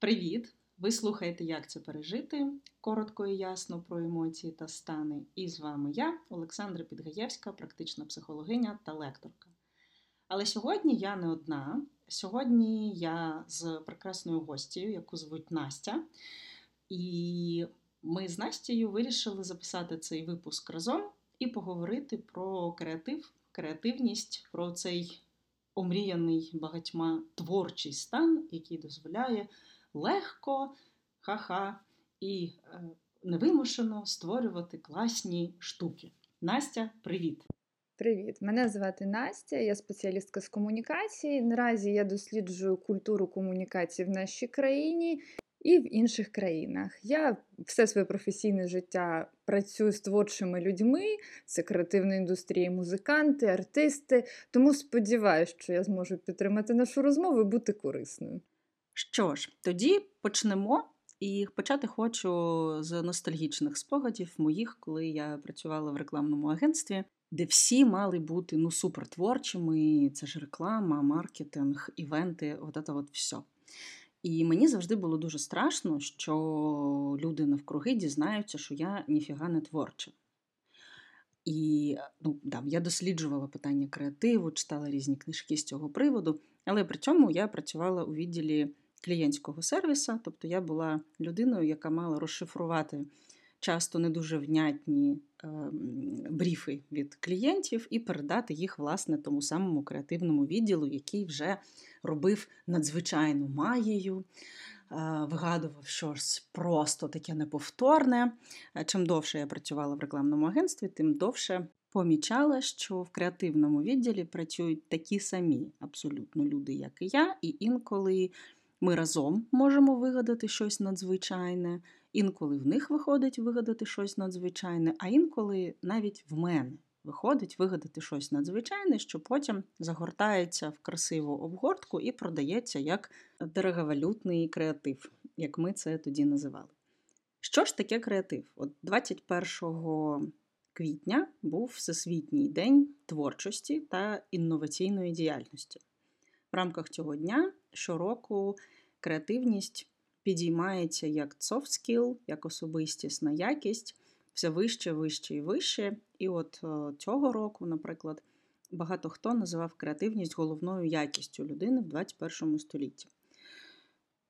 Привіт! Ви слухаєте, як це пережити коротко і ясно про емоції та стани. І з вами я, Олександра Підгаєвська, практична психологиня та лекторка. Але сьогодні я не одна. Сьогодні я з прекрасною гостю, яку звуть Настя. І ми з Настєю вирішили записати цей випуск разом і поговорити про креатив, креативність, про цей омріяний багатьма творчий стан, який дозволяє легко, ха-ха і е, невимушено створювати класні штуки. Настя, привіт! Привіт, мене звати Настя, я спеціалістка з комунікації. Наразі я досліджую культуру комунікації в нашій країні і в інших країнах. Я все своє професійне життя працюю з творчими людьми, це креативна індустрія, музиканти, артисти. Тому сподіваюся, що я зможу підтримати нашу розмову і бути корисною. Що ж, тоді почнемо. І почати хочу з ностальгічних спогадів моїх, коли я працювала в рекламному агентстві, де всі мали бути ну супертворчими. Це ж реклама, маркетинг, івенти, от це от все. І мені завжди було дуже страшно, що люди навкруги дізнаються, що я ніфіга не творча. І ну, да, я досліджувала питання креативу, читала різні книжки з цього приводу, але при цьому я працювала у відділі клієнтського сервіса, тобто я була людиною, яка мала розшифрувати часто не дуже внятні е, бріфи від клієнтів і передати їх власне тому самому креативному відділу, який вже робив надзвичайну магію. Е, вигадував щось просто таке неповторне. Е, чим довше я працювала в рекламному агентстві, тим довше помічала, що в креативному відділі працюють такі самі абсолютно люди, як і я, і інколи ми разом можемо вигадати щось надзвичайне, інколи в них виходить вигадати щось надзвичайне, а інколи навіть в мене виходить вигадати щось надзвичайне, що потім загортається в красиву обгортку і продається як дороговалютний креатив, як ми це тоді називали. Що ж таке креатив? От 21 квітня був Всесвітній день творчості та інноваційної діяльності. В рамках цього дня щороку креативність підіймається як soft skill, як особистісна якість, все вище, вище і вище. І от е, цього року, наприклад, багато хто називав креативність головною якістю людини в 21 столітті.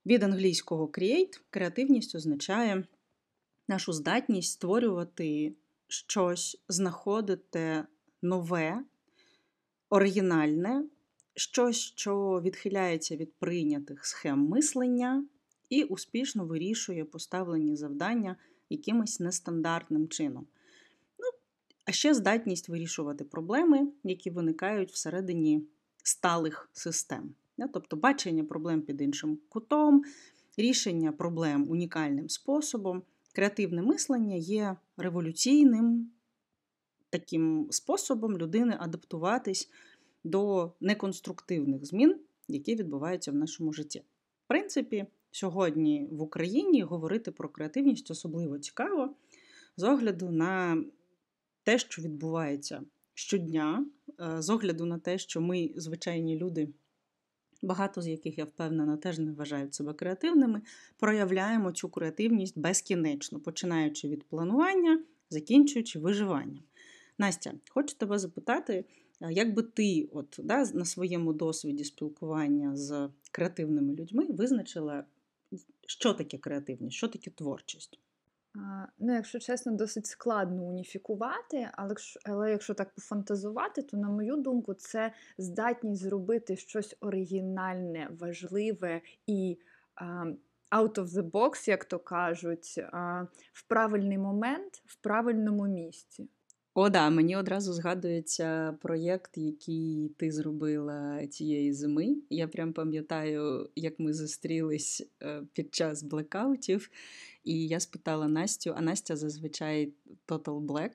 Від англійського create креативність означає нашу здатність створювати щось, знаходити нове, оригінальне, щось, що відхиляється від прийнятих схем мислення і успішно вирішує поставлені завдання якимось нестандартним чином. Ну, А ще здатність вирішувати проблеми, які виникають всередині сталих систем. Тобто бачення проблем під іншим кутом, рішення проблем унікальним способом. Креативне мислення є революційним таким способом людини адаптуватись до неконструктивних змін, які відбуваються в нашому житті. В принципі, сьогодні в Україні говорити про креативність особливо цікаво з огляду на те, що відбувається щодня, е, з огляду на те, що ми, звичайні люди, багато з яких я впевнена, теж не вважають себе креативними, проявляємо цю креативність безкінечно, починаючи від планування, закінчуючи виживанням. Настя, хочу тебе запитати, як би ти от, да, на своєму досвіді спілкування з креативними людьми визначила, що таке креативність, що таке творчість? Ну, якщо чесно, досить складно уніфікувати, але, але якщо так пофантазувати, то, на мою думку, це здатність зробити щось оригінальне, важливе і out of the box, як то кажуть, в правильний момент, в правильному місці. О, да, мені одразу згадується проєкт, який ти зробила цієї зими. Я прям пам'ятаю, як ми зустрілись е, під час блекаутів, і я спитала Настю, а Настя зазвичай Total Black.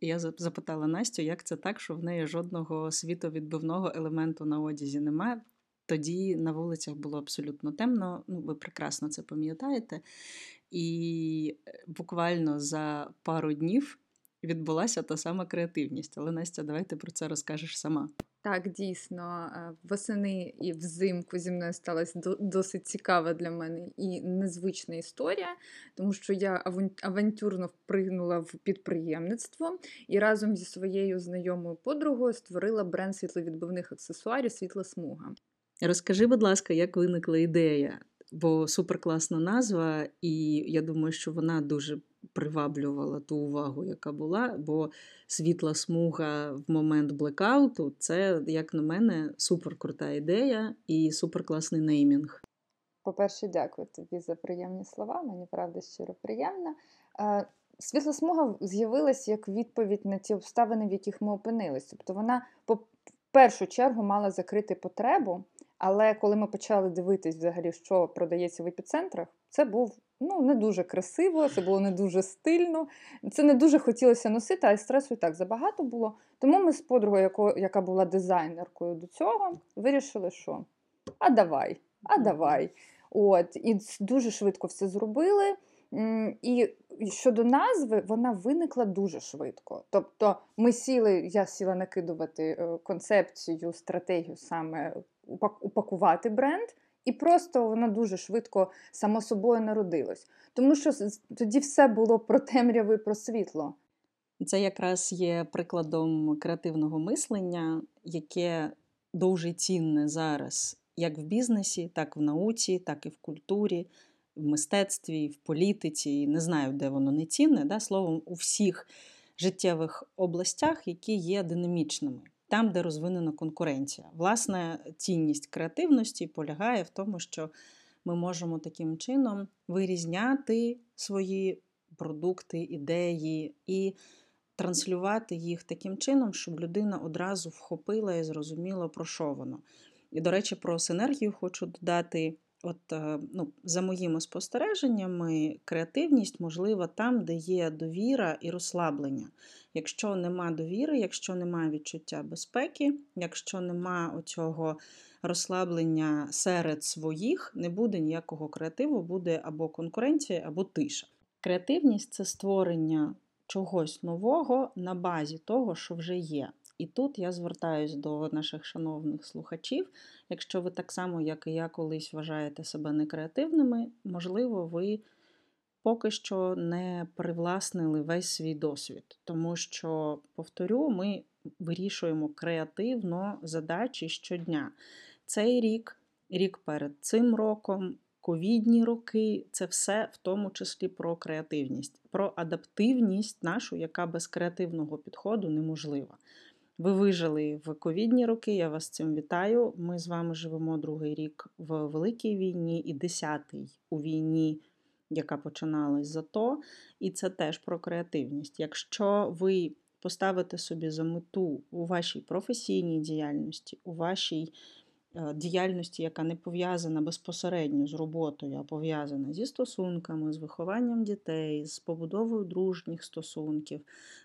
І я запитала Настю, як це так, що в неї жодного світовідбивного елементу на одязі немає. Тоді на вулицях було абсолютно темно, ну ви прекрасно це пам'ятаєте. І е, буквально за пару днів відбулася та сама креативність. Але Настя, давай ти про це розкажеш сама. Так, дійсно, е, восени і взимку зі мною сталася досить цікава для мене і незвична історія, тому що я авантюрно впригнула в підприємництво і разом зі своєю знайомою подругою створила бренд світловідбивних аксесуарів Світла смуга. Розкажи, будь ласка, як виникла ідея? Бо суперкласна назва, і я думаю, що вона дуже приваблювала ту увагу, яка була. Бо світла смуга в момент блекауту це, як на мене, суперкрута ідея і суперкласний неймінг. По-перше, дякую тобі за приємні слова. Мені правда щиро приємно. Світла смуга з'явилася як відповідь на ті обставини, в яких ми опинилися. Тобто вона в першу чергу мала закрити потребу. Але коли ми почали дивитись, взагалі, що продається в епіцентрах, це був ну, не дуже красиво, це було не дуже стильно. Це не дуже хотілося носити, а й стресу і так забагато було. Тому ми з подругою, яка була дизайнеркою до цього, вирішили, що а давай, а давай. От, І дуже швидко все зробили. І щодо назви, вона виникла дуже швидко. Тобто, ми сіли, я сіла накидувати е, концепцію, стратегію саме упакувати бренд, і просто воно дуже швидко само собою народилось. Тому що тоді все було про темряву і про світло. Це якраз є прикладом креативного мислення, яке дуже цінне зараз, як в бізнесі, так в науці, так і в культурі, в мистецтві, в політиці. Не знаю, де воно не цінне. Да? Словом, у всіх життєвих областях, які є динамічними там, де розвинена конкуренція. Власне, цінність креативності полягає в тому, що ми можемо таким чином вирізняти свої продукти, ідеї і транслювати їх таким чином, щоб людина одразу вхопила і зрозуміла, про що воно. І, до речі, про синергію хочу додати. От, е, ну, За моїми спостереженнями, креативність можлива там, де є довіра і розслаблення. Якщо нема довіри, якщо немає відчуття безпеки, якщо нема оцього розслаблення серед своїх, не буде ніякого креативу, буде або конкуренція, або тиша. Креативність це створення чогось нового на базі того, що вже є. І тут я звертаюсь до наших шановних слухачів. Якщо ви так само, як і я колись вважаєте себе некреативними, можливо, ви поки що не привласнили весь свій досвід. Тому що, повторю, ми вирішуємо креативно задачі щодня. Цей рік, рік перед цим роком. Ковідні роки це все в тому числі про креативність, про адаптивність нашу, яка без креативного підходу неможлива. Ви вижили в ковідні роки, я вас цим вітаю. Ми з вами живемо другий рік в Великій війні і десятий у війні, яка починалась за то. І це теж про креативність. Якщо ви поставите собі за мету у вашій професійній діяльності, у вашій діяльності, яка не пов'язана безпосередньо з роботою, а пов'язана зі стосунками, з вихованням дітей, з побудовою дружніх стосунків,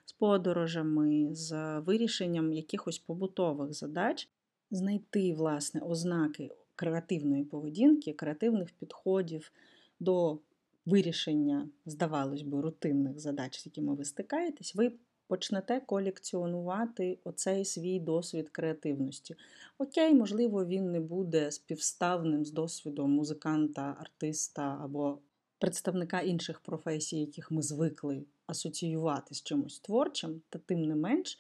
з подорожами, з вирішенням якихось побутових задач, знайти власне ознаки креативної поведінки, креативних підходів до вирішення, здавалось би, рутинних задач, з якими ви стикаєтесь, ви почнете колекціонувати оцей свій досвід креативності. Окей, можливо, він не буде співставним з досвідом музиканта, артиста або представника інших професій, яких ми звикли асоціювати з чимось творчим, та тим не менш.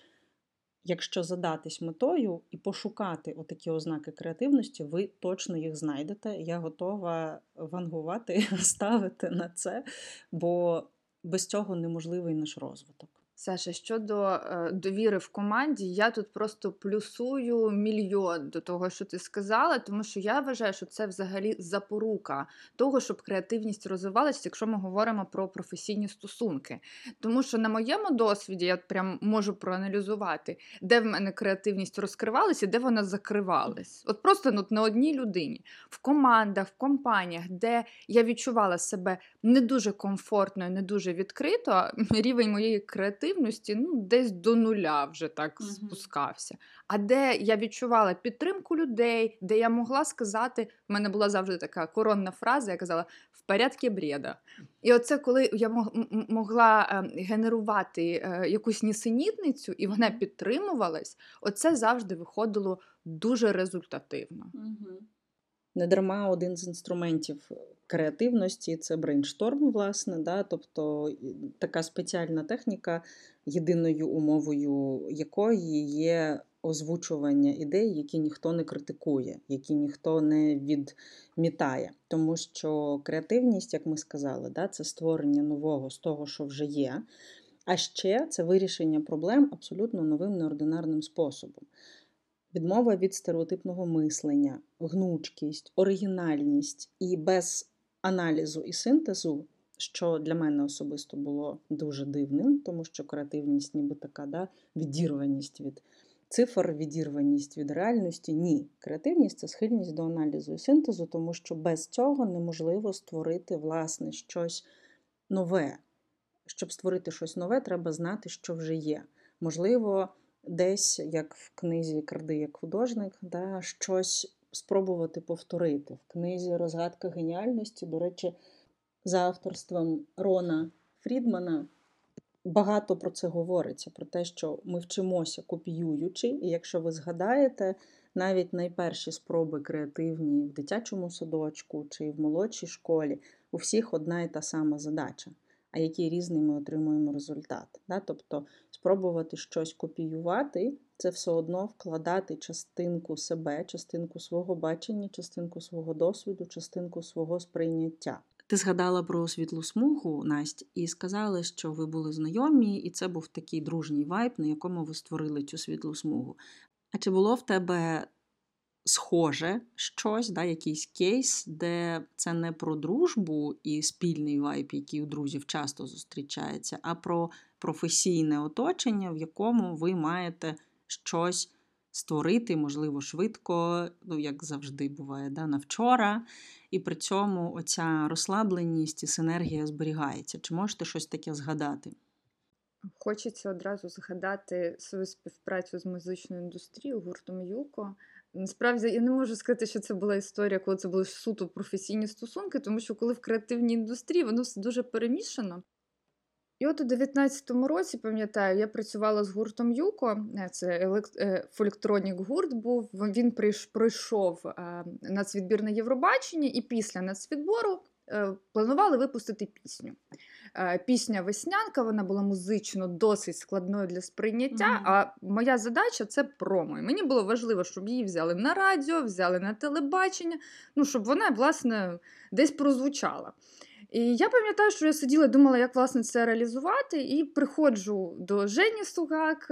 Якщо задатись метою і пошукати отакі ознаки креативності, ви точно їх знайдете. Я готова вангувати, ставити на це, бо без цього неможливий наш розвиток. Саша, щодо е, довіри в команді, я тут просто плюсую мільйон до того, що ти сказала, тому що я вважаю, що це взагалі запорука того, щоб креативність розвивалася, якщо ми говоримо про професійні стосунки. Тому що на моєму досвіді я прям можу проаналізувати, де в мене креативність розкривалася, де вона закривалась. От просто ну, на одній людині, в командах, в компаніях, де я відчувала себе не дуже комфортно, не дуже відкрито, рівень моєї креативності креативності ну, десь до нуля вже так Мгм. спускався. А де я відчувала підтримку людей, де я могла сказати, в мене була завжди така коронна фраза, я казала в порядке бреда. І оце коли я могла е, генерувати е, якусь нісенітницю, і вона підтримувалась, оце завжди виходило дуже результативно. Недарма один з інструментів креативності це brainstorm, власне, да? тобто така спеціальна техніка, єдиною умовою якої є озвучування ідей, які ніхто не критикує, які ніхто не відмітає. Тому що креативність, як ми сказали, да? це створення нового з того, що вже є. А ще це вирішення проблем абсолютно новим неординарним способом. Відмова від стереотипного мислення, гнучкість, оригінальність і без аналізу і синтезу, що для мене особисто було дуже дивним, тому що креативність, ніби така, да, відірваність від цифр, відірваність від реальності. Ні, креативність це схильність до аналізу і синтезу, тому що без цього неможливо створити власне щось нове. Щоб створити щось нове, треба знати, що вже є. Можливо, десь, як в книзі Карди як художник, да, щось спробувати повторити. В книзі Розгадка геніальності, до речі, за авторством Рона Фрідмана багато про це говориться: про те, що ми вчимося копіюючи, і якщо ви згадаєте, навіть найперші спроби креативні в дитячому садочку чи в молодшій школі, у всіх одна і та сама задача. А який різний ми отримуємо результат. Да? Тобто спробувати щось копіювати, це все одно вкладати частинку себе, частинку свого бачення, частинку свого досвіду, частинку свого сприйняття. Ти згадала про світлу смугу, Насть, і сказали, що ви були знайомі, і це був такий дружній вайб, на якому ви створили цю світлу смугу. А чи було в тебе схоже щось, да, якийсь кейс, де це не про дружбу і спільний вайб, який у друзів часто зустрічається, а про професійне оточення, в якому ви маєте щось створити, можливо, швидко, ну, як завжди буває, да, на вчора. І при цьому оця розслабленість і синергія зберігається. Чи можете щось таке згадати? Хочеться одразу згадати свою співпрацю з музичною індустрією гуртом Юко. Насправді я не можу сказати, що це була історія, коли це були суто професійні стосунки, тому що коли в креативній індустрії воно все дуже перемішано. І от у 19-му році, пам'ятаю, я працювала з гуртом Юко, це елект... фолектронік гурт був. Він пройшов нацвідбір на Євробачення, і після нацвідбору планували випустити пісню. Пісня Веснянка, вона була музично досить складною для сприйняття. Mm-hmm. А моя задача це промо. І мені було важливо, щоб її взяли на радіо, взяли на телебачення, ну щоб вона, власне, десь прозвучала. І я пам'ятаю, що я сиділа думала, як власне це реалізувати, і приходжу до Жені Сугак.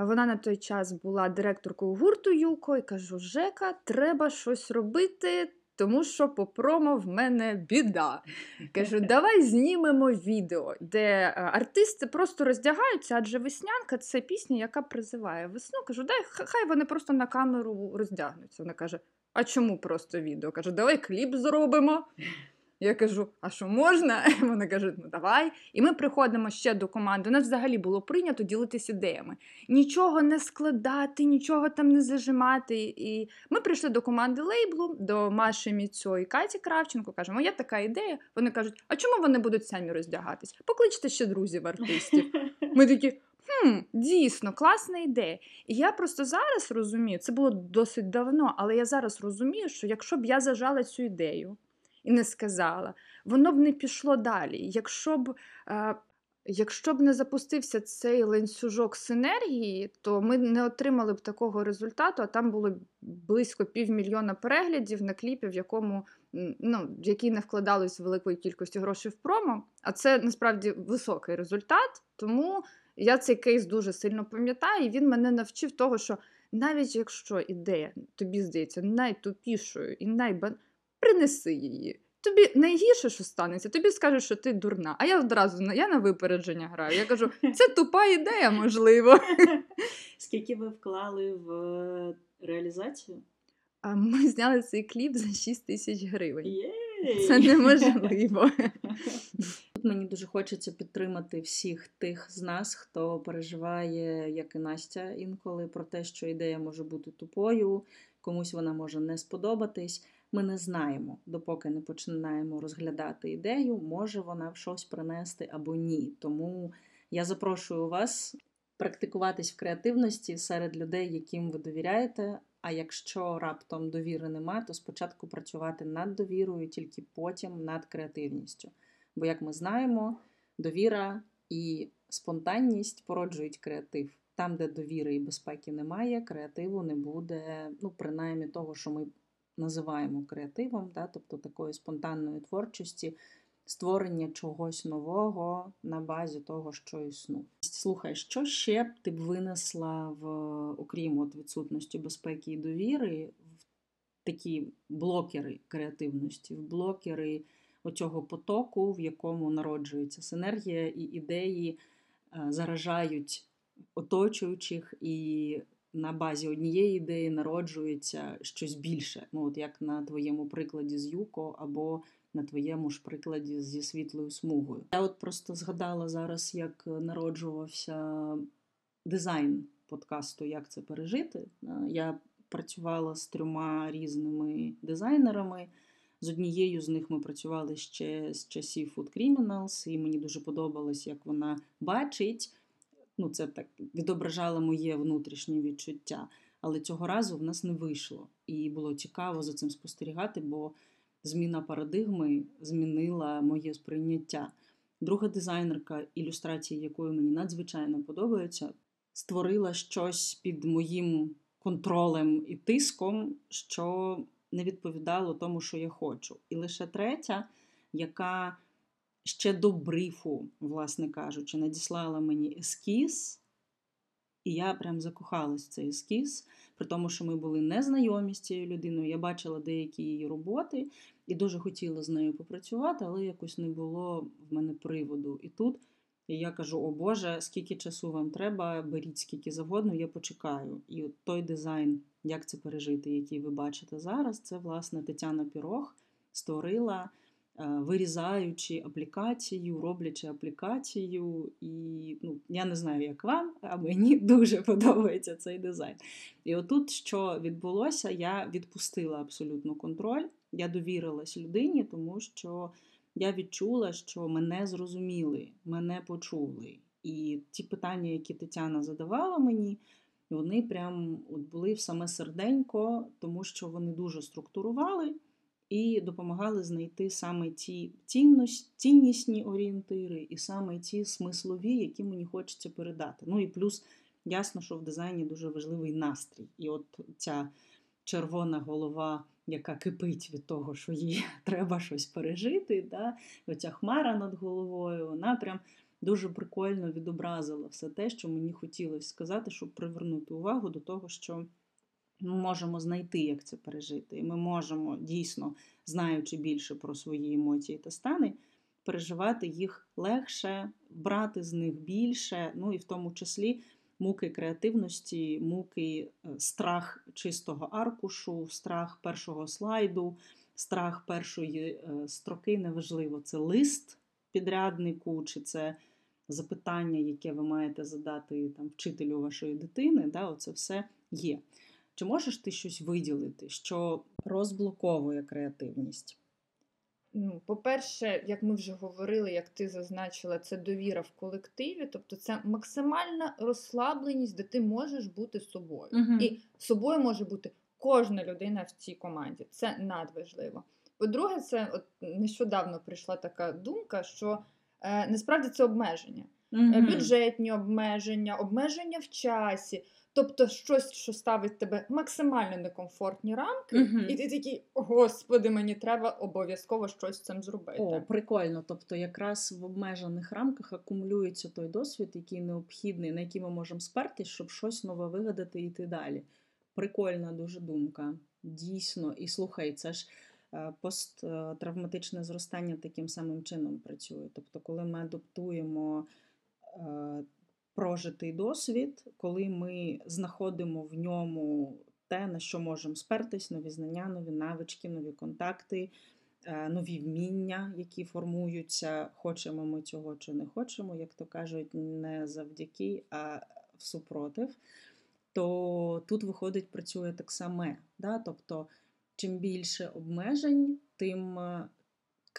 Вона на той час була директоркою гурту Юко, і кажу: Жека, треба щось робити. Тому що по промо в мене біда. Кажу, давай знімемо відео, де артисти просто роздягаються, адже веснянка це пісня, яка призиває весну. Кажу, дай хай вони просто на камеру роздягнуться. Вона каже: А чому просто відео? Кажу, давай кліп зробимо. Я кажу, а що можна? Вона каже, ну давай. І ми приходимо ще до команди. У нас взагалі було прийнято ділитися ідеями. Нічого не складати, нічого там не зажимати. І ми прийшли до команди лейблу, до Маші Міцьо і Каті Кравченко. Кажемо, є така ідея. Вони кажуть, а чому вони будуть самі роздягатись? Покличте ще друзів артистів. Ми такі. Хм, дійсно, класна ідея. І я просто зараз розумію, це було досить давно, але я зараз розумію, що якщо б я зажала цю ідею, і не сказала, воно б не пішло далі. Якщо б е, якщо б не запустився цей ланцюжок синергії, то ми не отримали б такого результату, а там було близько півмільйона переглядів на кліпі, в якому ну, в який не вкладалось великої кількості грошей в промо. А це насправді високий результат. Тому я цей кейс дуже сильно пам'ятаю, і він мене навчив того, що навіть якщо ідея тобі здається найтупішою і найбан принеси її. Тобі найгірше, що станеться, тобі скажуть, що ти дурна. А я одразу я на випередження граю. Я кажу, це тупа ідея, можливо. Скільки ви вклали в реалізацію? А Ми зняли цей кліп за 6 тисяч гривень. Єй! Це неможливо. Тут мені дуже хочеться підтримати всіх тих з нас, хто переживає, як і Настя, інколи про те, що ідея може бути тупою, комусь вона може не сподобатись. Ми не знаємо, допоки не починаємо розглядати ідею, може вона в щось принести або ні. Тому я запрошую вас практикуватись в креативності серед людей, яким ви довіряєте. А якщо раптом довіри нема, то спочатку працювати над довірою, тільки потім над креативністю. Бо, як ми знаємо, довіра і спонтанність породжують креатив. Там, де довіри і безпеки немає, креативу не буде, ну, принаймні того, що ми називаємо креативом, да? тобто такої спонтанної творчості, створення чогось нового на базі того, що існує. Слухай, що ще б ти б винесла в окрім от відсутності безпеки і довіри, в такі блокери креативності, в блокери оцього потоку, в якому народжується синергія і ідеї е, заражають оточуючих, і на базі однієї ідеї народжується щось більше. Ну, от як на твоєму прикладі з Юко, або на твоєму ж прикладі зі світлою смугою. Я от просто згадала зараз, як народжувався дизайн подкасту Як це пережити. Е, я працювала з трьома різними дизайнерами. З однією з них ми працювали ще з часів Food Criminals, і мені дуже подобалось, як вона бачить. Ну, це так відображало моє внутрішнє відчуття. Але цього разу в нас не вийшло. І було цікаво за цим спостерігати, бо зміна парадигми змінила моє сприйняття. Друга дизайнерка, ілюстрації якої мені надзвичайно подобаються, створила щось під моїм контролем і тиском, що не відповідало тому, що я хочу. І лише третя, яка ще до брифу, власне кажучи, надіслала мені ескіз, і я прям закохалась в цей ескіз, при тому, що ми були незнайомі з цією людиною. Я бачила деякі її роботи і дуже хотіла з нею попрацювати, але якось не було в мене приводу. І тут я кажу: о Боже, скільки часу вам треба, беріть скільки завгодно, я почекаю. І от той дизайн, як це пережити, який ви бачите зараз, це, власне, Тетяна Пірог створила. Е, вирізаючи аплікацію, роблячи аплікацію, і ну, я не знаю, як вам, а мені дуже подобається цей дизайн. І отут, що відбулося, я відпустила абсолютно контроль, я довірилась людині, тому що я відчула, що мене зрозуміли, мене почули. І ті питання, які Тетяна задавала мені, вони прям от були в саме серденько, тому що вони дуже структурували і допомагали знайти саме ті ціннісні орієнтири, і саме ті смислові, які мені хочеться передати. Ну і плюс ясно, що в дизайні дуже важливий настрій. І от ця червона голова, яка кипить від того, що їй треба щось пережити, да? оця хмара над головою, вона прям. Дуже прикольно відобразила все те, що мені хотілося сказати, щоб привернути увагу до того, що ми можемо знайти, як це пережити. І ми можемо дійсно, знаючи більше про свої емоції та стани, переживати їх легше, брати з них більше, ну і в тому числі муки креативності, муки е, страх чистого аркушу, страх першого слайду, страх першої е, строки неважливо, це лист підряднику, чи це запитання, яке ви маєте задати там, вчителю вашої дитини. Да, Оце все є. Чи можеш ти щось виділити, що розблоковує креативність? Ну, По-перше, як ми вже говорили, як ти зазначила, це довіра в колективі, тобто це максимальна розслабленість, де ти можеш бути собою. Угу. І собою може бути кожна людина в цій команді. Це надважливо. По-друге, це от нещодавно прийшла така думка, що е, насправді це обмеження. Угу. Бюджетні обмеження, обмеження в часі. Тобто щось, що ставить тебе максимально некомфортні рамки, uh-huh. і ти такий, господи, мені треба обов'язково щось з цим зробити. О, прикольно. Тобто, якраз в обмежених рамках акумулюється той досвід, який необхідний, на який ми можемо спертись, щоб щось нове вигадати і йти далі. Прикольна дуже думка. Дійсно, і слухай, це ж е, посттравматичне зростання таким самим чином працює. Тобто, коли ми адаптуємо. Прожитий досвід, коли ми знаходимо в ньому те, на що можемо спертись, нові знання, нові навички, нові контакти, е, нові вміння, які формуються, хочемо ми цього чи не хочемо, як то кажуть, не завдяки, а всупротив, то тут виходить, працює так саме. Да? Тобто, чим більше обмежень, тим е,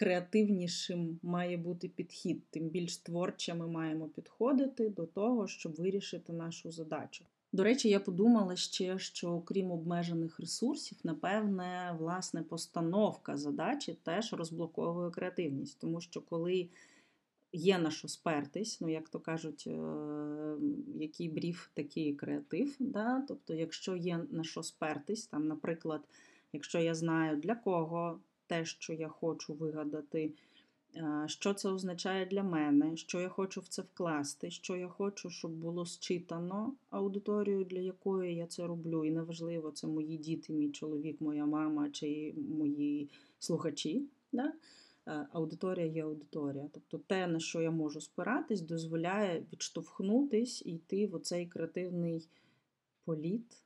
креативнішим має бути підхід, тим більш творче ми маємо підходити до того, щоб вирішити нашу задачу. До речі, я подумала ще, що крім обмежених ресурсів, напевне, власне, постановка задачі теж розблоковує креативність, тому що коли є на що спертись, ну, як то кажуть, е, який бріф, такий креатив. Да? Тобто, якщо є на що спертись, там, наприклад, якщо я знаю для кого те, що я хочу вигадати, що це означає для мене, що я хочу в це вкласти, що я хочу, щоб було считано аудиторію, для якої я це роблю. І неважливо, це мої діти, мій чоловік, моя мама чи мої слухачі. Да? Аудиторія є аудиторія. Тобто те, на що я можу спиратись, дозволяє відштовхнутись і йти в оцей креативний політ.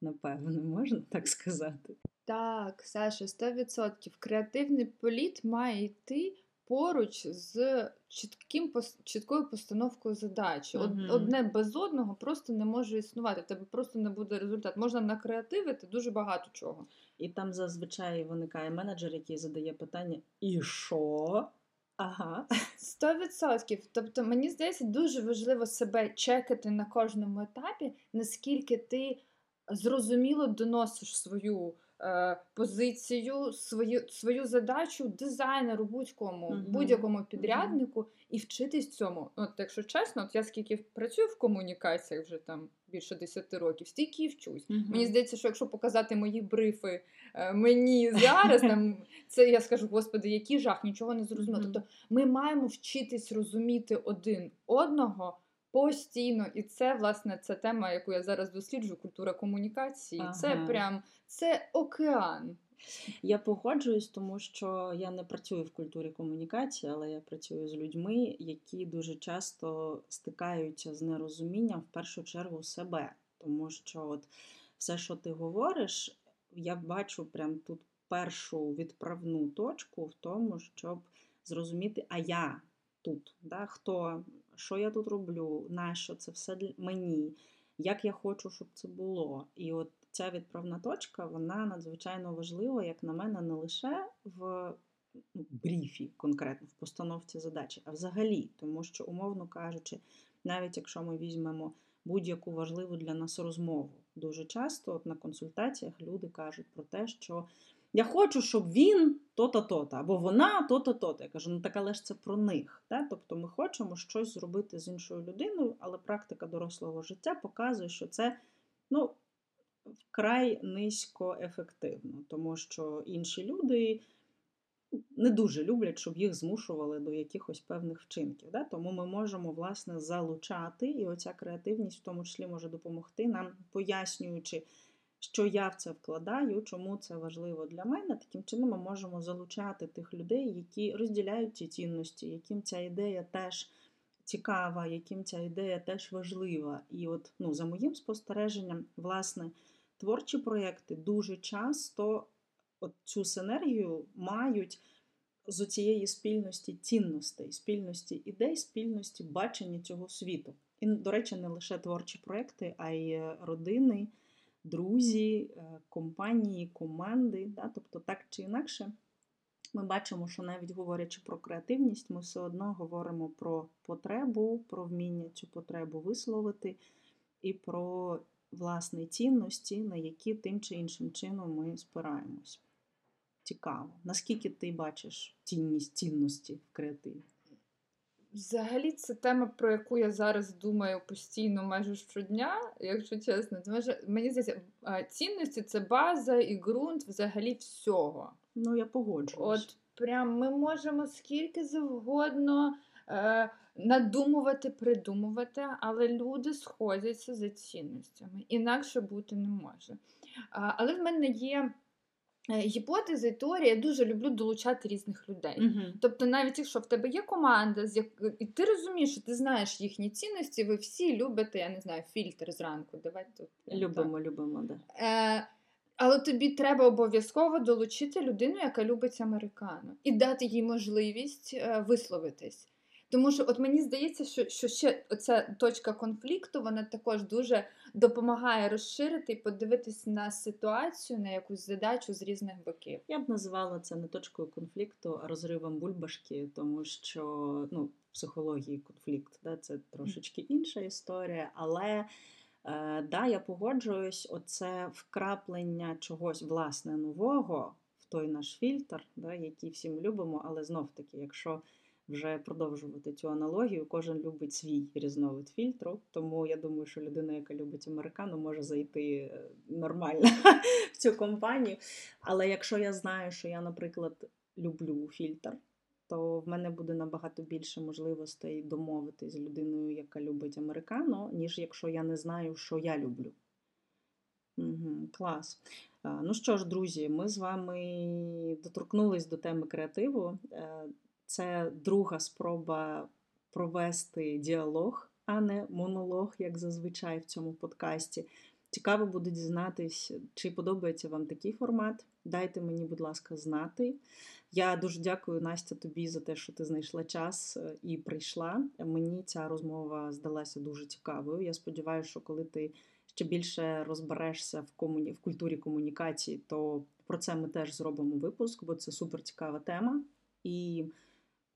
Напевно, можна так сказати. Так, Саша, 100%. Креативний політ має йти поруч з чітким чіткою постановкою задачі. uh Одне без одного просто не може існувати. В тебе просто не буде результат. Можна накреативити дуже багато чого. І там зазвичай виникає менеджер, який задає питання: і що? Ага. Сто відсотків. Тобто, мені здається, дуже важливо себе чекати на кожному етапі, наскільки ти зрозуміло доносиш свою. Е, позицію, свою свою задачу дизайнеру, будь-кому, uh-huh. будь-якому підряднику і вчитись цьому. От, якщо чесно, от я скільки працюю в комунікаціях вже там більше 10 років, стільки і вчусь. Uh-huh. Мені здається, що якщо показати мої брифи е, мені зараз, там це я скажу, господи, який жах, нічого не зрозуміло. Uh-huh. Тобто ми маємо вчитись розуміти один одного. Постійно, і це власне це тема, яку я зараз досліджую, культура комунікації. Ага. Це прям це океан. Я погоджуюсь, тому що я не працюю в культурі комунікації, але я працюю з людьми, які дуже часто стикаються з нерозумінням в першу чергу себе. Тому що от все, що ти говориш, я бачу прям тут першу відправну точку в тому, щоб зрозуміти, а я тут, да, хто що я тут роблю, нащо це все мені, як я хочу, щоб це було. І от ця відправна точка, вона надзвичайно важлива, як на мене, не лише в ну, бріфі, конкретно в постановці задачі, а взагалі, тому що, умовно кажучи, навіть якщо ми візьмемо будь-яку важливу для нас розмову, дуже часто от на консультаціях люди кажуть про те, що я хочу, щоб він то-то, то-то, або вона то-то, то-то. Я кажу, ну так але ж це про них. Да? Тобто ми хочемо щось зробити з іншою людиною, але практика дорослого життя показує, що це ну, вкрай низько ефективно, тому що інші люди не дуже люблять, щоб їх змушували до якихось певних вчинків. Да? Тому ми можемо власне залучати, і оця креативність в тому числі може допомогти нам, пояснюючи що я в це вкладаю, чому це важливо для мене. Таким чином ми можемо залучати тих людей, які розділяють ці цінності, яким ця ідея теж цікава, яким ця ідея теж важлива. І от, ну, за моїм спостереженням, власне, творчі проєкти дуже часто от цю синергію мають. З цієї спільності цінностей, спільності ідей, спільності бачення цього світу. І, до речі, не лише творчі проекти, а й родини, друзі, е, компанії, команди. Да? Тобто, так чи інакше, ми бачимо, що навіть говорячи про креативність, ми все одно говоримо про потребу, про вміння цю потребу висловити і про власні цінності, на які тим чи іншим чином ми спираємось. Цікаво, наскільки ти бачиш цінність цінності в креативі? Взагалі, це тема, про яку я зараз думаю постійно майже щодня, якщо чесно. Що, мені здається, цінності це база і ґрунт взагалі всього. Ну, я погоджуюсь. От прям ми можемо скільки завгодно е, надумувати, придумувати, але люди сходяться за цінностями. Інакше бути не може. А, але в мене є. Е, гіпотези, теорії, я дуже люблю долучати різних людей. Uh-huh. Тобто, навіть якщо в тебе є команда, і ти розумієш, що ти знаєш їхні цінності, ви всі любите, я не знаю, фільтр зранку. Давайте Любимо, так. любимо, да. Е, Але тобі треба обов'язково долучити людину, яка любить американо, і дати їй можливість е, висловитись. Тому що, от мені здається, що що ще оця точка конфлікту вона також дуже допомагає розширити і подивитись на ситуацію, на якусь задачу з різних боків. Я б називала це не точкою конфлікту, а розривом бульбашки, тому що ну, в психології конфлікт да, це трошечки інша історія, але. Е, да, я погоджуюсь, оце вкраплення чогось власне нового в той наш фільтр, да, який всі ми любимо, але знов таки, якщо вже продовжувати цю аналогію, кожен любить свій різновид фільтру. Тому я думаю, що людина, яка любить американу, може зайти е, нормально в цю компанію. Але якщо я знаю, що я, наприклад, люблю фільтр то в мене буде набагато більше можливостей домовитись з людиною, яка любить американо, ніж якщо я не знаю, що я люблю. Угу, Клас. Ну що ж, друзі, ми з вами доторкнулись до теми креативу. Це друга спроба провести діалог, а не монолог, як зазвичай в цьому подкасті. Цікаво буде дізнатись, чи подобається вам такий формат. Дайте мені, будь ласка, знати. Я дуже дякую, Настя, тобі за те, що ти знайшла час е, і прийшла. Мені ця розмова здалася дуже цікавою. Я сподіваюся, що коли ти ще більше розберешся в комуні... в культурі комунікації, то про це ми теж зробимо випуск, бо це супер цікава тема. І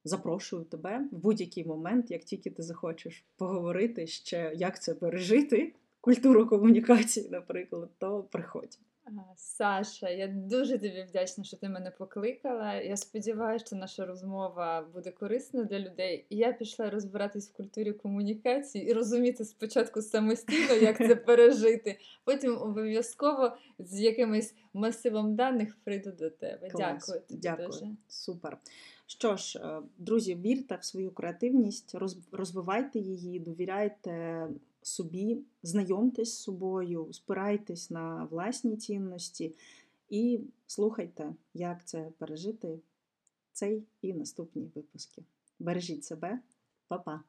запрошую тебе в будь-який момент, як тільки ти захочеш поговорити ще, як це пережити, культуру комунікації, наприклад, то приходь. Саша, я дуже тобі вдячна, що ти мене покликала. Я сподіваюся, що наша розмова буде корисна для людей. І я пішла розбиратись в культурі комунікації і розуміти спочатку самостійно, як це пережити. Потім обов'язково з якимось масивом даних прийду до тебе. Клас. Дякую тобі Дякую. дуже. Супер. Що ж, е, друзі, вірте в свою креативність, розвивайте її, довіряйте собі, знайомтесь з собою, спирайтесь на власні цінності і слухайте, як це пережити цей і наступні випуски. Бережіть себе, Па-па!